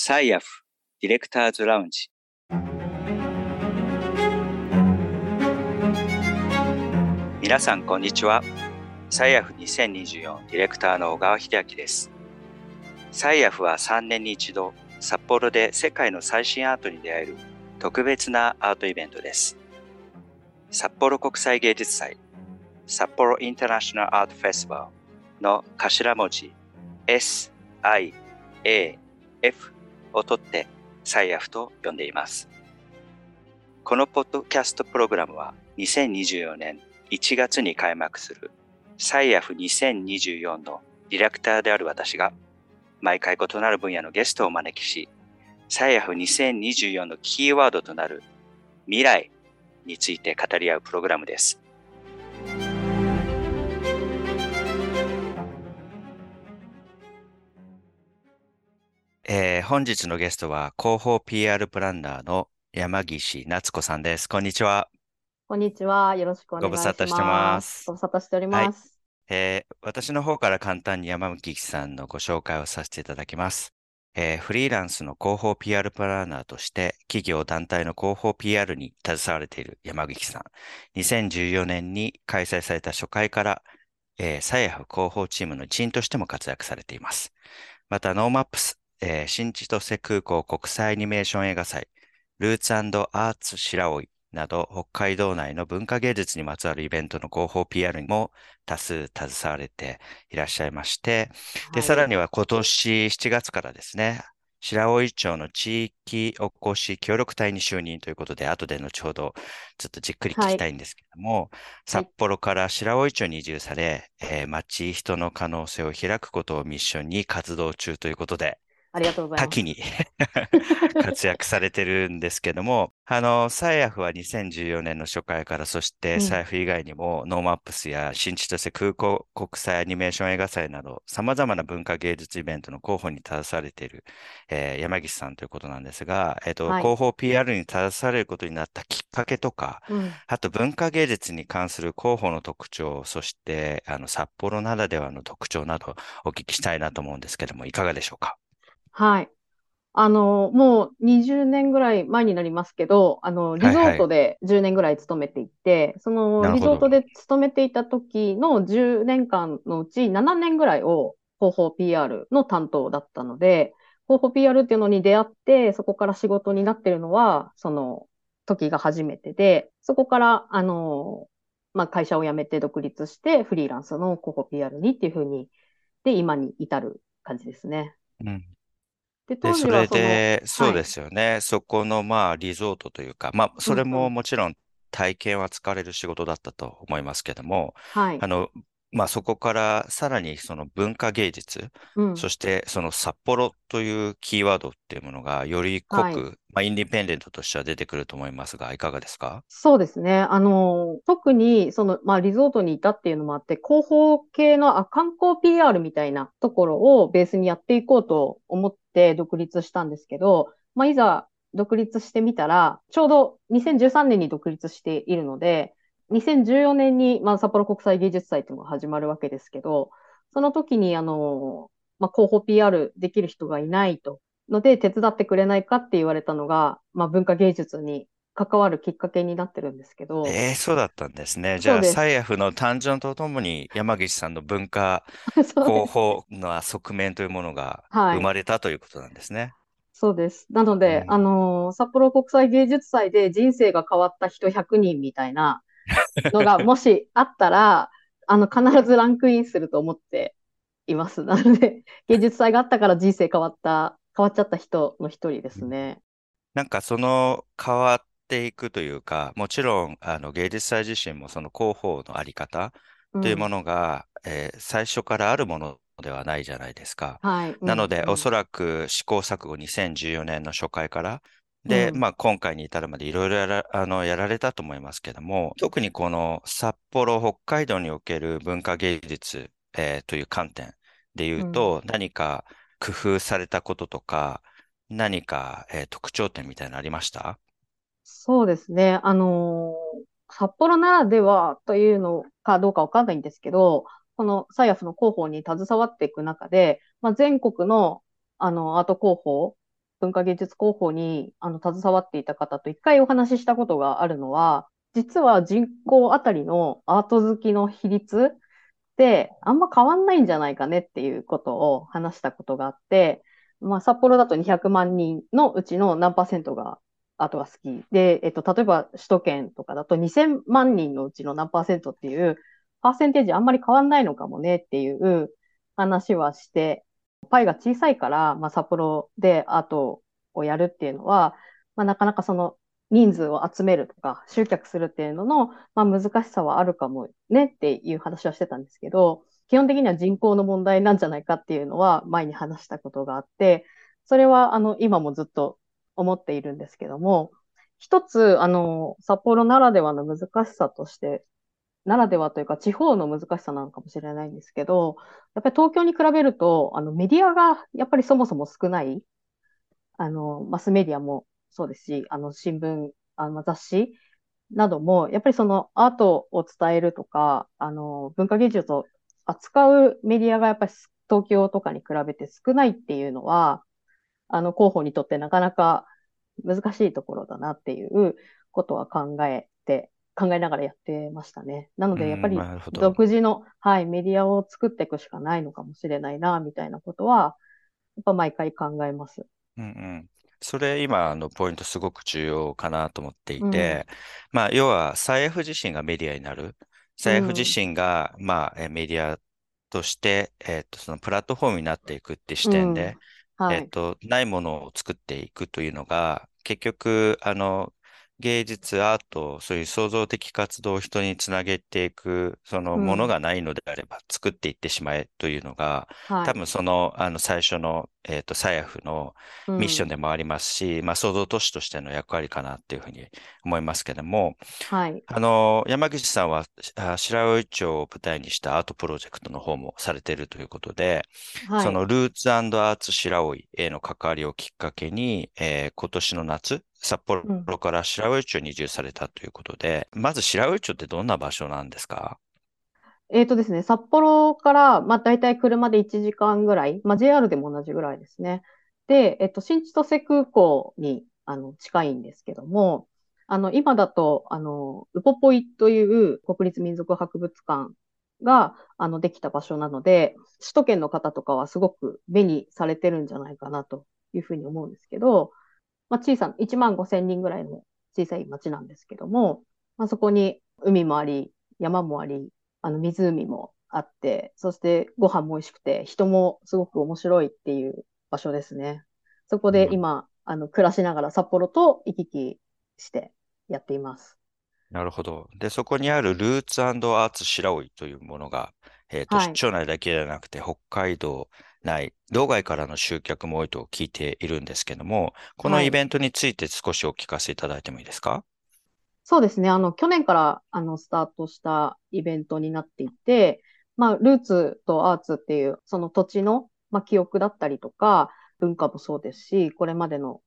サイアフディレクターズラウンジ。皆さんこんにちは。サイアフ2024ディレクターの小川秀明です。サイアフは3年に一度札幌で世界の最新アートに出会える特別なアートイベントです。札幌国際芸術祭札幌インターナショナルアートフェスティバルの頭文字 S, I, A, F を取ってサイアフと呼んでいます。このポッドキャストプログラムは2024年1月に開幕するサイアフ2024のディレクターである私が毎回異なる分野のゲストをお招きし、サイアフ2024のキーワードとなる未来について語り合うプログラムです。えー、本日のゲストは広報 PR プランナーの山岸夏子さんです。こんにちは。こんにちは。よろしくお願いします。ご無沙汰してます。ご無沙汰しております。はい、えー、私の方から簡単に山岸さんのご紹介をさせていただきます。えー、フリーランスの広報 PR プランナーとして企業団体の広報 PR に携われている山岸さん。2014年に開催された初回から、えー、サイアフ広報チームの一員としても活躍されています。また、 NoMaps えー、新千歳空港国際アニメーション映画祭、 ROOTS & ARTS 白老など、北海道内の文化芸術にまつわるイベントの広報 PR にも多数携われていらっしゃいまして、で、さらには今年7月からですね、白老町の地域おこし協力隊に就任ということで、後で後ほどちょっとじっくり聞きたいんですけども、はい、札幌から白老町に移住され、えー、町、人の可能性を開くことをミッションに活動中ということで、ありがとうございます。多岐に 活躍されてるんですけども、あの、 SIAF は2014年の初回から、そして SIAF 以外にも、 NoMaps や新千歳空港国際アニメーション映画祭など、様々な文化芸術イベントの広報に携われている、えー、山岸さんということなんですが、えっ、ー、と、はい、広報 PR に携われることになったきっかけとか、うん、あと文化芸術に関する広報の特徴、そして、あの、札幌ならではの特徴などお聞きしたいなと思うんですけども、いかがでしょうか？はい。あの、もう20年ぐらい前になりますけど、あの、リゾートで10年ぐらい勤めていて、そのリゾートで勤めていた時の10年間のうち7年ぐらいを広報 PR の担当だったので、広報 PR っていうのに出会って、そこから仕事になってるのは、その時が初めてで、そこから、あの、まあ、会社を辞めて独立して、フリーランスの広報 PR にっていうふうに、で、今に至る感じですね。うん。で、当時それで、そうですよね。そこの、まあ、リゾートというか、まあ、それももちろん体験は疲れる仕事だったと思いますけども、はい。あの、まあ、そこからさらにその文化芸術、うん、そしてその札幌というキーワードっていうものがより濃く、はい、まあ、インディペンデントとしては出てくると思いますが、いかがですか？そうですね。あの、特にその、まあ、リゾートにいたっていうのもあって、広報系のあ観光 PR みたいなところをベースにやっていこうと思って独立したんですけど、まあ、いざ独立してみたら、ちょうど2013年に独立しているので、2014年に、まあ、札幌国際芸術祭というのが始まるわけですけど、その時に、あの、まあ、広報 PR できる人がいないと。ので、手伝ってくれないかって言われたのが、まあ、文化芸術に関わるきっかけになってるんですけど。ええー、そうだったんですね。じゃあ、サイアフの誕生とともに山岸さんの文化 広報の側面というものが生まれたということなんですね。そうです。なので、うん、あの札幌国際芸術祭で人生が変わった人100人みたいな のがもしあったら、あの、必ずランクインすると思っています。なので、芸術祭があったから人生変わった、変わっちゃった人の一人ですね。なんかその変わっていくというか、もちろんあの芸術祭自身もその広報のあり方というものが、うん、えー、最初からあるものではないじゃないですか。はい、なので、うん、おそらく試行錯誤2014年の初回からで、うん、まあ今回に至るまでいろいろやらあのやられたと思いますけども、特にこの札幌、北海道における文化芸術、えー、という観点で言うと、うん、何か工夫されたこととか、何か、えー、特徴点みたいなのありました？そうですね。あのー、札幌ならではというのかどうかわかんないんですけど、このサイアスの広報に携わっていく中で、まあ、全国のあのアート広報文化芸術広報にあの携わっていた方と一回お話ししたことがあるのは、実は人口あたりのアート好きの比率ってあんま変わんないんじゃないかねっていうことを話したことがあって、まあ、札幌だと200万人のうちの何パーセントがアートが好き。で、えっと、例えば首都圏とかだと2000万人のうちの何パーセントっていうパーセンテージあんまり変わんないのかもねっていう話はして、パイが小さいから、まあ、札幌でアートをやるっていうのは、まあ、なかなかその人数を集めるとか集客するっていうのの、まあ、難しさはあるかもねっていう話はしてたんですけど、基本的には人口の問題なんじゃないかっていうのは前に話したことがあって、それはあの今もずっと思っているんですけども、一つ、あの、札幌ならではの難しさとして、ならではというか地方の難しさなのかもしれないんですけど、やっぱり東京に比べると、あのメディアがやっぱりそもそも少ない。あの、マスメディアもそうですし、あの、新聞、あの、雑誌なども、やっぱりそのアートを伝えるとか、あの、文化芸術を扱うメディアがやっぱり東京とかに比べて少ないっていうのは、あの、広報にとってなかなか難しいところだなっていうことは考えて、考えながらやってましたね。なので、やっぱり独自の、はい、メディアを作っていくしかないのかもしれないな、みたいなことは、やっぱ毎回考えます。うんうん。それ今のポイントすごく重要かなと思っていて、うん、まあ要はサイエフ自身がメディアになる。サイエフ自身が、まあメディアとして、えっ、と、そのプラットフォームになっていくって視点で、うんはい、えっ、と、ないものを作っていくというのが、結局、あの、芸術、アート、そういう創造的活動を人につなげていく、そのものがないのであれば作っていってしまえというのが、うん、多分その、あの、最初の、えっ、ー、と、サヤフのミッションでもありますし、うん、まあ、創造都市としての役割かなっていうふうに思いますけども、はい。あの、山口さんは、白老町を舞台にしたアートプロジェクトの方もされているということで、はい、そのルーツアーツ白老への関わりをきっかけに、えー、今年の夏、札幌から白老町に移住されたということで、うん、まず白老町ってどんな場所なんですか？えっ、とですね、札幌から、まあ、大体車で1時間ぐらい、まあ、JR でも同じぐらいですね。で、えっ、と、新千歳空港にあの近いんですけども、あの、今だと、あの、ウポポイという国立民族博物館が、あの、できた場所なので、首都圏の方とかはすごく目にされてるんじゃないかなというふうに思うんですけど、まあ、小さな、1万5千人ぐらいの小さい町なんですけども、まあ、そこに海もあり、山もあり、あの湖もあって、そしてご飯も美味しくて、人もすごく面白いっていう場所ですね。そこで今、うん、あの暮らしながら札幌と行き来してやっています。なるほど。で、そこにあるルーツアーツ白老というものが、えっ、ー、と、はい、町内だけではなくて、北海道、ない、道外からの集客も多いと聞いているんですけども、このイベントについて少しお聞かせいただいてもいいですか、はい、そうですね。あの、去年からあのスタートしたイベントになっていて、まあ、ルーツとアーツっていう、その土地の、まあ、記憶だったりとか、文化もそうですし、これまでの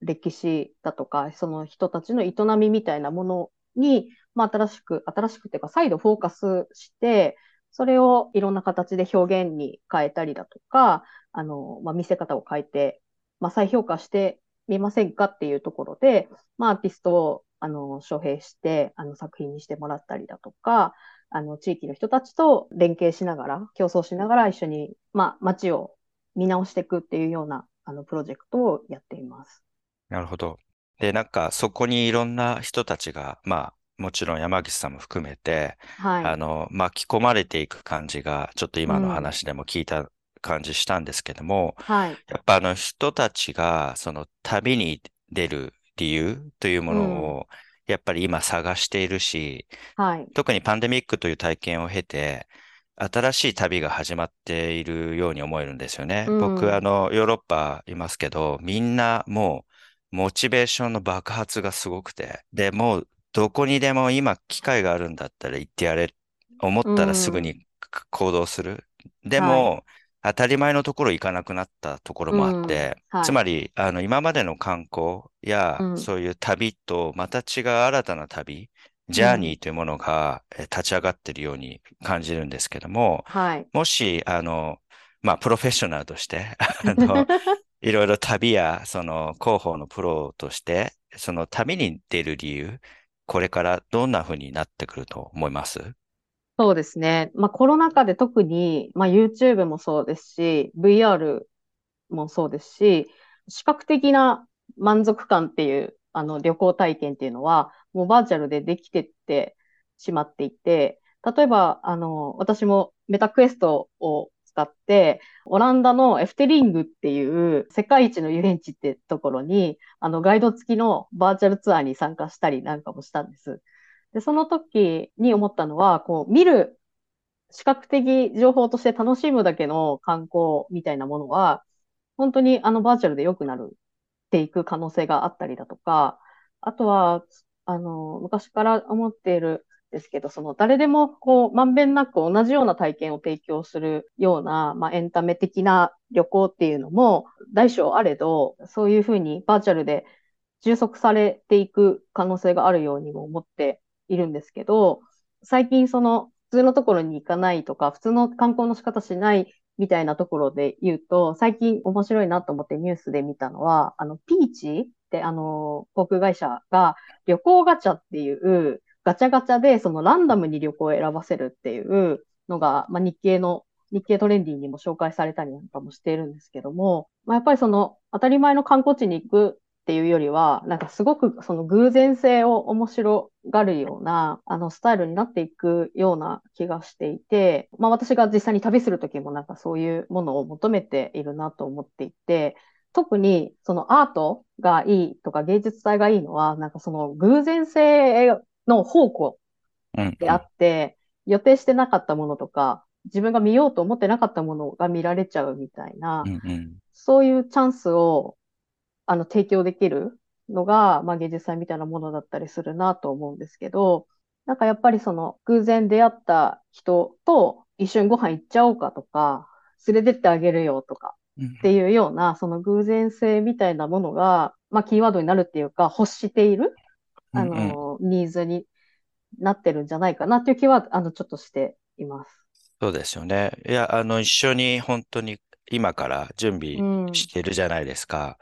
歴史だとか、その人たちの営みみたいなものに、まあ、新しく、新しくていうか、再度フォーカスして、それをいろんな形で表現に変えたりだとか、あの、まあ、見せ方を変えて、まあ、再評価してみませんかっていうところで、まあ、アーティストを、あの、招聘して、あの、作品にしてもらったりだとか、あの、地域の人たちと連携しながら、競争しながら一緒に、まあ、街を見直していくっていうような、あの、プロジェクトをやっています。なるほど。で、なんか、そこにいろんな人たちが、まあ、もちろん山岸さんも含めて、はい、あの、巻き込まれていく感じが、ちょっと今の話でも聞いた感じしたんですけども、うんはい、やっぱあの人たちが、その旅に出る理由というものを、やっぱり今探しているし、はい、特にパンデミックという体験を経て、新しい旅が始まっているように思えるんですよね。うん、僕、あの、ヨーロッパいますけど、みんなもう、モチベーションの爆発がすごくて、で、もうどこにでも今機会があるんだったら行ってやれ、思ったらすぐに行動する。でも、はい、当たり前のところ行かなくなったところもあって、はい、つまり、あの、今までの観光や、そういう旅とまた違う新たな旅、ジャーニーというものが立ち上がっているように感じるんですけども、はい、もし、あの、まあ、プロフェッショナルとして、あの、いろいろ旅や、その広報のプロとして、その旅に出る理由、これからどんな風になってくると思います？そうですね。まあコロナ禍で特に、まあ YouTube もそうですし、VR もそうですし、視覚的な満足感っていう、あの旅行体験っていうのは、もうバーチャルでできてってしまっていて、例えば、あの、私もメタクエストを使って、オランダのエフテリングっていう世界一の遊園地ってところに、あの、ガイド付きのバーチャルツアーに参加したりなんかもしたんです。で、その時に思ったのは、こう、見る視覚的情報として楽しむだけの観光みたいなものは、本当にあのバーチャルで良くなるっていく可能性があったりだとか、あとは、あの、昔から思っているですけど、その誰でもこう、まんべんなく同じような体験を提供するような、まあ、エンタメ的な旅行っていうのも大小あれど、そういうふうにバーチャルで充足されていく可能性があるようにも思っているんですけど、最近その普通のところに行かないとか、普通の観光の仕方しないみたいなところで言うと、最近面白いなと思ってニュースで見たのは、あの、ピーチってあの、航空会社が旅行ガチャっていうガチャガチャでそのランダムに旅行を選ばせるっていうのが、まあ、日経の日経トレンディにも紹介されたりなんかもしているんですけども、まあ、やっぱりその当たり前の観光地に行くっていうよりは、なんかすごくその偶然性を面白がるような、あのスタイルになっていくような気がしていて、まあ私が実際に旅するときもなんかそういうものを求めているなと思っていて、特にそのアートがいいとか芸術祭がいいのは、なんかその偶然性の宝庫であって、うん、予定してなかったものとか、自分が見ようと思ってなかったものが見られちゃうみたいな、うんうん、そういうチャンスをあの提供できるのが、まあ、芸術祭みたいなものだったりするなと思うんですけど、なんかやっぱりその偶然出会った人と一緒にご飯行っちゃおうかとか、連れてってあげるよとかっていうような、その偶然性みたいなものが、まあキーワードになるっていうか、欲しているあの、ニーズになってるんじゃないかなっていう気は、あの、ちょっとしています。そうですよね。いや、あの、一緒に本当に今から準備してるじゃないですか。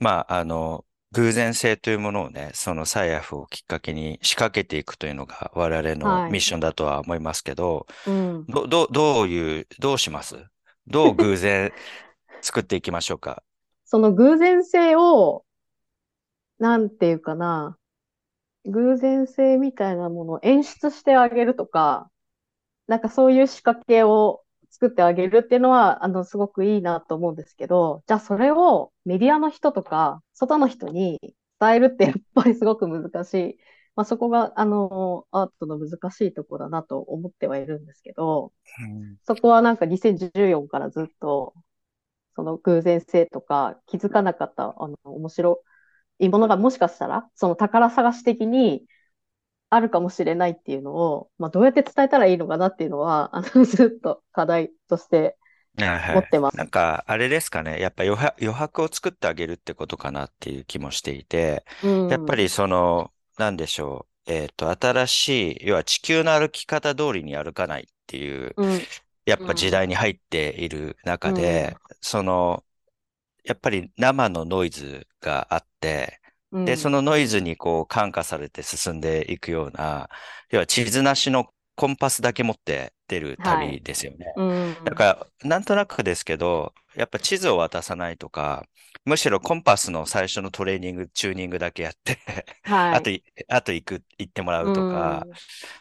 うん、まあ、あの、偶然性というものをね、そのサイアフをきっかけに仕掛けていくというのが我々のミッションだとは思いますけど、はいうん、どどどういう、どうします？どう偶然作っていきましょうか？その偶然性を、なんていうかな、偶然性みたいなものを演出してあげるとか、なんかそういう仕掛けを作ってあげるっていうのは、あの、すごくいいなと思うんですけど、じゃあそれをメディアの人とか、外の人に伝えるってやっぱりすごく難しい。まあ、そこが、あの、アートの難しいところだなと思ってはいるんですけど、うん、そこはなんか2014からずっと、その偶然性とか気づかなかった、あの、面白いものがもしかしたら、その宝探し的にあるかもしれないっていうのを、まあ、どうやって伝えたらいいのかなっていうのは、あの、ずっと課題として持ってます。なんか、あれですかね。やっぱ余白余白を作ってあげるってことかなっていう気もしていて、うん、やっぱりその、なんでしょう。えっ、ー、と、新しい、要は地球の歩き方通りに歩かないっていう、うん、やっぱ時代に入っている中で、うん、その、やっぱり生のノイズがあって、で、そのノイズにこう感化されて進んでいくような、要は地図なしのコンパスだけ持って出る旅ですよね。はい、だから、なんとなくですけど、やっぱ地図を渡さないとか、むしろコンパスの最初のトレーニング、チューニングだけやってはい、あと、あと行く、行ってもらうとか、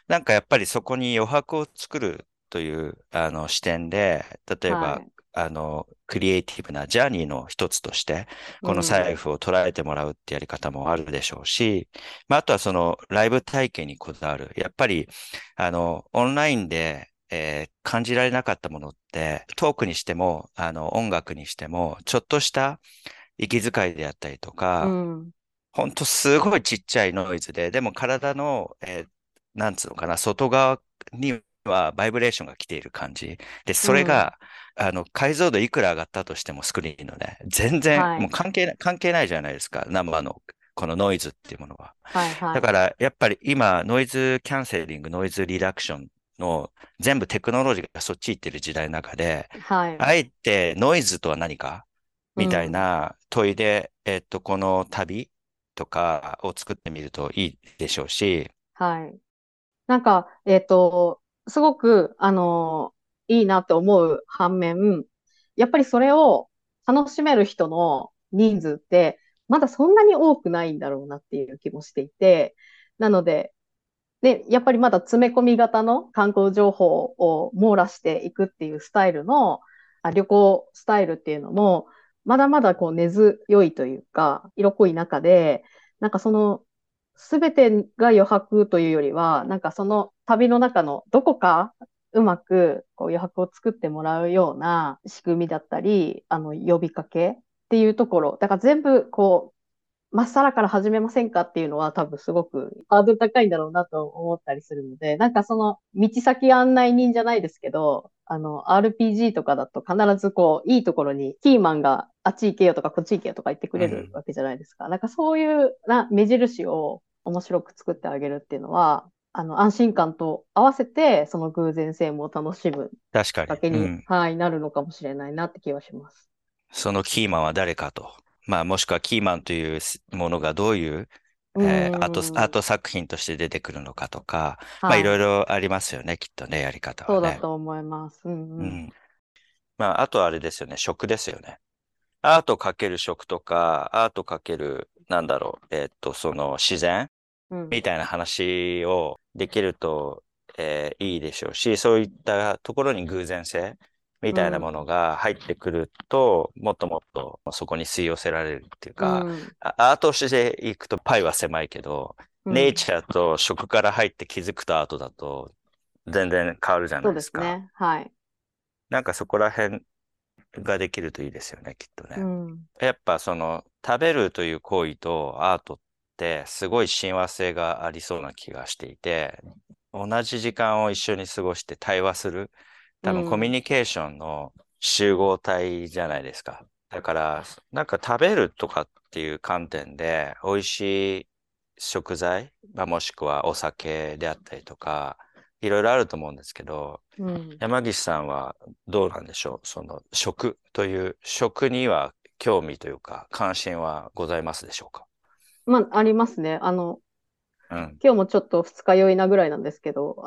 なんかやっぱりそこに余白を作るというあの視点で、例えば、はい、あの、クリエイティブなジャーニーの一つとして、この財布を捉えてもらうってやり方もあるでしょうし、うん、まあ、あとはそのライブ体験にこだわる。やっぱり、あの、オンラインで、えー、感じられなかったものって、トークにしても、あの、音楽にしても、ちょっとした息遣いであったりとか、うん、ほんとすごいちっちゃいノイズで、でも体の、えー、なんつうのかな、外側にはバイブレーションが来ている感じ。で、それが、うん、あの、解像度いくら上がったとしてもスクリーンのね、全然、はい、もう関係ない、関係ないじゃないですか。生の、このノイズっていうものは。はいはい、だから、やっぱり今、ノイズキャンセリング、ノイズリダクションの全部テクノロジーがそっち行ってる時代の中で、はい、あえてノイズとは何か？みたいな問いで、えっと、この旅とかを作ってみるといいでしょうし、はい。なんか、えっと、すごく、あの、いいなって思う反面、やっぱりそれを楽しめる人の人数って、まだそんなに多くないんだろうなっていう気もしていて、なので、で、やっぱりまだ詰め込み型の観光情報を網羅していくっていうスタイルの、あ旅行スタイルっていうのも、まだまだこう根強いというか、色濃い中で、なんかその、すべてが余白というよりは、なんかその旅の中のどこかうまくこう余白を作ってもらうような仕組みだったり、あの呼びかけっていうところ、だから全部こう、まっさらから始めませんかっていうのは多分すごくハードル高いんだろうなと思ったりするので、なんかその道先案内人じゃないですけど、あの、RPG とかだと必ずこう、いいところにキーマンがあっち行けよとかこっち行けよとか言ってくれるわけじゃないですか。うん、なんかそういうな目印を面白く作ってあげるっていうのは、あの、安心感と合わせて、その偶然性も楽しむ確かに。だけに、うん、はい、なるのかもしれないなって気はします。そのキーマンは誰かと。まあ、もしくはキーマンというものがどういうえー、アート、アート作品として出てくるのかとか、はい、まあいろいろありますよね、きっとね、やり方はね。そうだと思います。うん、うん、うん。まあ、あとあれですよね、食ですよね。アートかける食とか、アートかける、なんだろう、えー、っと、その自然、みたいな話をできると、えー、いいでしょうし、そういったところに偶然性、みたいなものが入ってくると、うん、もっともっとそこに吸い寄せられるっていうか、うん、アートしていくとパイは狭いけど、うん、ネイチャーと食から入って気づくとアートだと全然変わるじゃないですか。そうですね。はい。なんかそこら辺ができるといいですよね、きっとね。やっぱその食べるという行為とアートってすごい親和性がありそうな気がしていて、同じ時間を一緒に過ごして対話する。多分コミュニケーションの集合体じゃないですか。だから、なんか食べるとかっていう観点で、美味しい食材、まあ、もしくはお酒であったりとか、いろいろあると思うんですけど、うん、山岸さんはどうなんでしょう？その食という、食には興味というか、関心はございますでしょうか？まあ、ありますね。あの、うん、今日もちょっと二日酔いなぐらいなんですけど、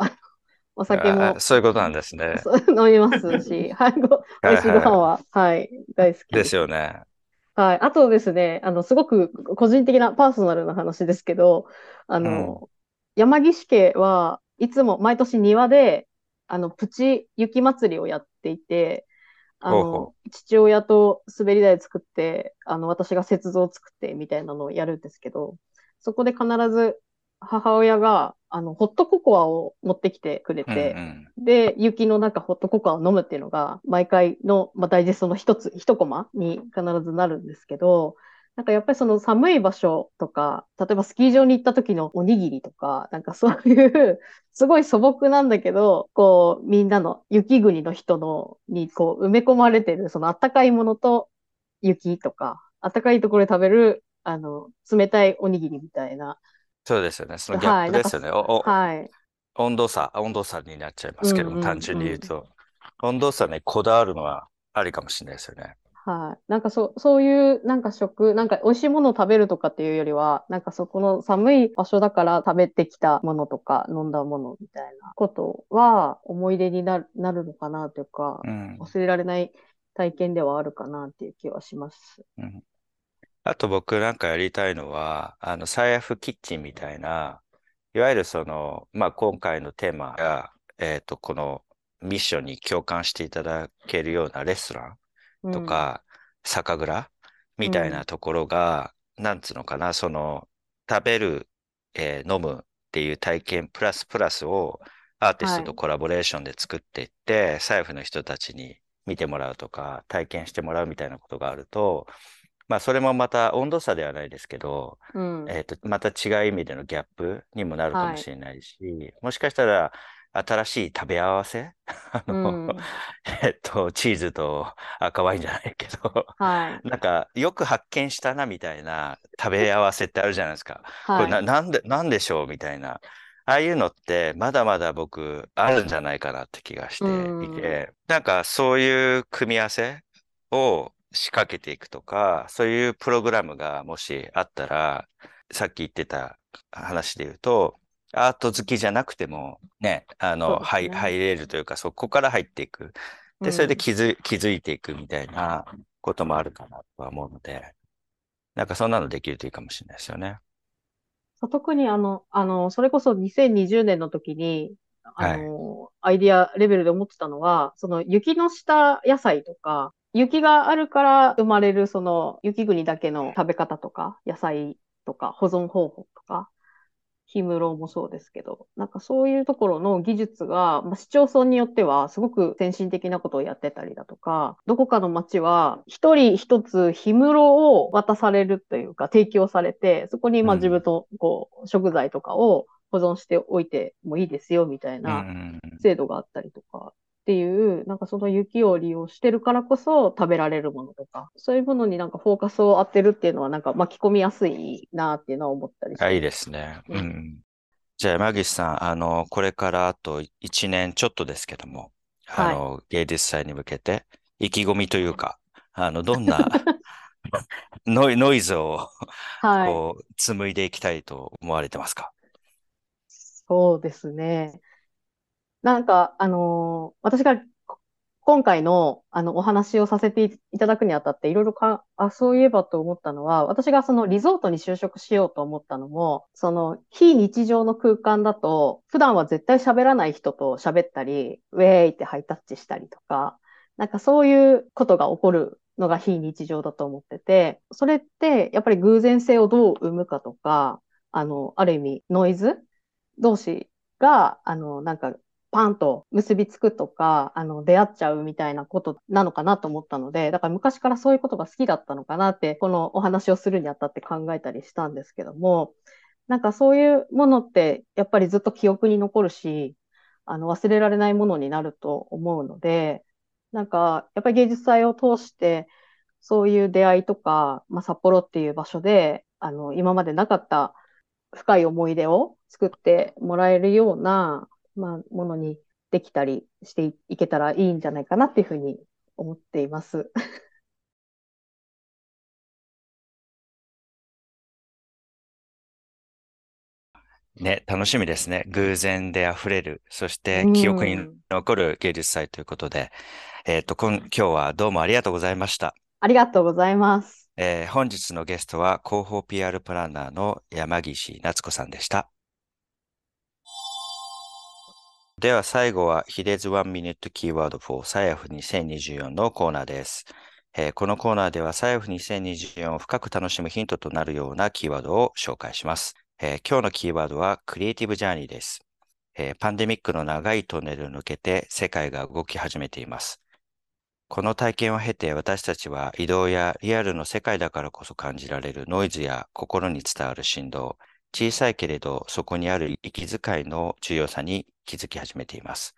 お酒も。そういうことなんですね。飲みますし、はい、ご、美味しいご飯は、はい、大好きです。よね。はい。あとですね、あの、すごく個人的なパーソナルな話ですけど、あの、うん、山岸家はいつも毎年庭で、あの、プチ雪祭りをやっていて、あの、父親と滑り台作って、あの、私が雪像を作ってみたいなのをやるんですけど、そこで必ず母親が、あの、ホットココアを持ってきてくれて、うんうん、で、雪の中ホットココアを飲むっていうのが、毎回の、まあ、ダイジェストの一つ、一コマに必ずなるんですけど、なんかやっぱりその寒い場所とか、例えばスキー場に行った時のおにぎりとか、なんかそういうすごい素朴なんだけど、こう、みんなの雪国の人の、にこう埋め込まれてる、そのあったかいものと雪とか、あったかいところで食べる、あの、冷たいおにぎりみたいな、そうですよね。そのギャップですよね。はい。温度差、温度差になっちゃいますけども、うんうんうん、単純に言うと。温度差ね、こだわるのはありかもしれないですよね。はい。なんかそ、そういう、なんか食、なんか美味しいものを食べるとかっていうよりは、なんかそこの寒い場所だから食べてきたものとか、飲んだものみたいなことは思い出になるなるのかなというか、うん、忘れられない体験ではあるかなっていう気はします。うんあと僕なんかやりたいのは、あの、サイフキッチンみたいな、いわゆるその、まあ、今回のテーマが、えっ、ー、と、このミッションに共感していただけるようなレストランとか、うん、酒蔵みたいなところが、うん、なんつうのかな、その、食べる、えー、飲むっていう体験プラスプラスをアーティストとコラボレーションで作っていって、はい、財布の人たちに見てもらうとか、体験してもらうみたいなことがあると、まあ、それもまた温度差ではないですけど、うん、えっ、と、また違う意味でのギャップにもなるかもしれないし、はい、もしかしたら、新しい食べ合わせ？あの、うん、えっと、チーズと赤ワインじゃないけど、はい、なんか、よく発見したなみたいな食べ合わせってあるじゃないですか。はい、これな、なんで、なんでしょうみたいな。ああいうのってまだまだ僕あるんじゃないかなって気がしていて、うん、なんかそういう組み合わせを仕掛けていくとか、そういうプログラムがもしあったら、さっき言ってた話で言うと、アート好きじゃなくてもね、あの、ね入れるというか、そこから入っていく。で、それで気づ、気づいていくみたいなこともあるかなとは思うので、なんかそんなのできるといいかもしれないですよね。そう特にあの、あの、それこそ2020年の時に、あの、アイディアレベルで思ってたのは、その雪の下野菜とか、雪があるから生まれるその雪国だけの食べ方とか、野菜とか、保存方法とか、氷室もそうですけど、なんかそういうところの技術が、まあ、市町村によってはすごく先進的なことをやってたりだとか、どこかの町は一人一つ氷室を渡されるというか提供されて、そこにまあうん自分のこう食材とかを保存しておいてもいいですよみたいなん制度があったりとか。っていう、なんかその雪を利用してるからこそ食べられるものとか、そういうものになんかフォーカスを当てるっていうのはなんか巻き込みやすいなっていうのは思ったりして。あ、いいですね。ううんん。じゃあ、山岸さん、あの、これからあと1年ちょっとですけども、あの、芸術祭に向けて、意気込みというか、あの、どんな ノイ、ノイズを、はい。こう、紡いでいきたいと思われてますか？そうですね。なんか、あのー私が今回の、あの、お話をさせていいただくにあたって、いろいろか、あ、そういえばと思ったのは、私がそのリゾートに就職しようと思ったのも、その非日常の空間だと、普段は絶対喋らない人と喋ったり、ウェーイってハイタッチしたりとか、なんかそういうことが起こるのが非日常だと思ってて、それってやっぱり偶然性をどう生むかとか、あの、ある意味ノイズ同士が、あの、なんか、パンと結びつくとか、あの、出会っちゃうみたいなことなのかなと思ったので、だから昔からそういうことが好きだったのかなって、このお話をするにあたって考えたりしたんですけども、なんかそういうものって、やっぱりずっと記憶に残るし、あの、忘れられないものになると思うので、なんか、やっぱり芸術祭を通して、そういう出会いとか、まあ、札幌っていう場所で、あの、今までなかった深い思い出を作ってもらえるような、まあ、ものにできたりしていいけたらいいんじゃないかなっていうふうに思っています。ね、楽しみですね。偶然で溢れる、そしてう記憶にん。残る芸術祭ということで、えっと、今、今日はどうもありがとうございました。ありがとうございます。えー本日のゲストは広報 PR プランナーの山岸夏子さんでした。では最後は、ヒデズワンミニットキーワード for サイアフ2024のコーナーです。えーこのコーナーでは、サイアフ2024を深く楽しむヒントとなるようなキーワードを紹介します。えー今日のキーワードは、クリエイティブジャーニーです。えーパンデミックの長いトンネルを抜けて世界が動き始めています。この体験を経て私たちは移動やリアルの世界だからこそ感じられるノイズや心に伝わる振動、小さいけれどそこにある息遣いの重要さに気づき始めています。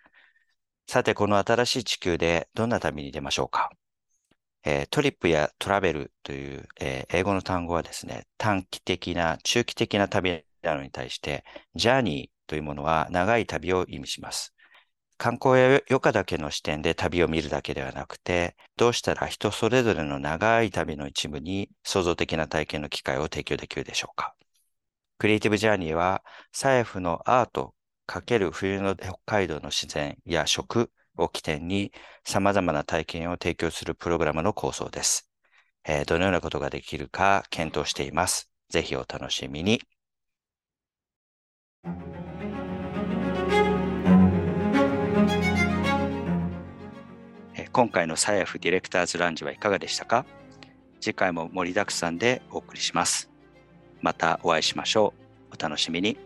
さて、この新しい地球でどんな旅に出ましょうか、えートリップやトラベルという、えー英語の単語はですね、短期的な、中期的な旅なのに対して、ジャーニーというものは長い旅を意味します。観光や余暇だけの視点で旅を見るだけではなくて、どうしたら人それぞれの長い旅の一部に創造的な体験の機会を提供できるでしょうか？クリエイティブジャーニーは、サイフのアートかける冬の北海道の自然や食を起点に様々な体験を提供するプログラムの構想です。えーどのようなことができるか検討しています。ぜひお楽しみに。今回のサイフディレクターズランジはいかがでしたか？次回も盛りだくさんでお送りします。またお会いしましょう。お楽しみに。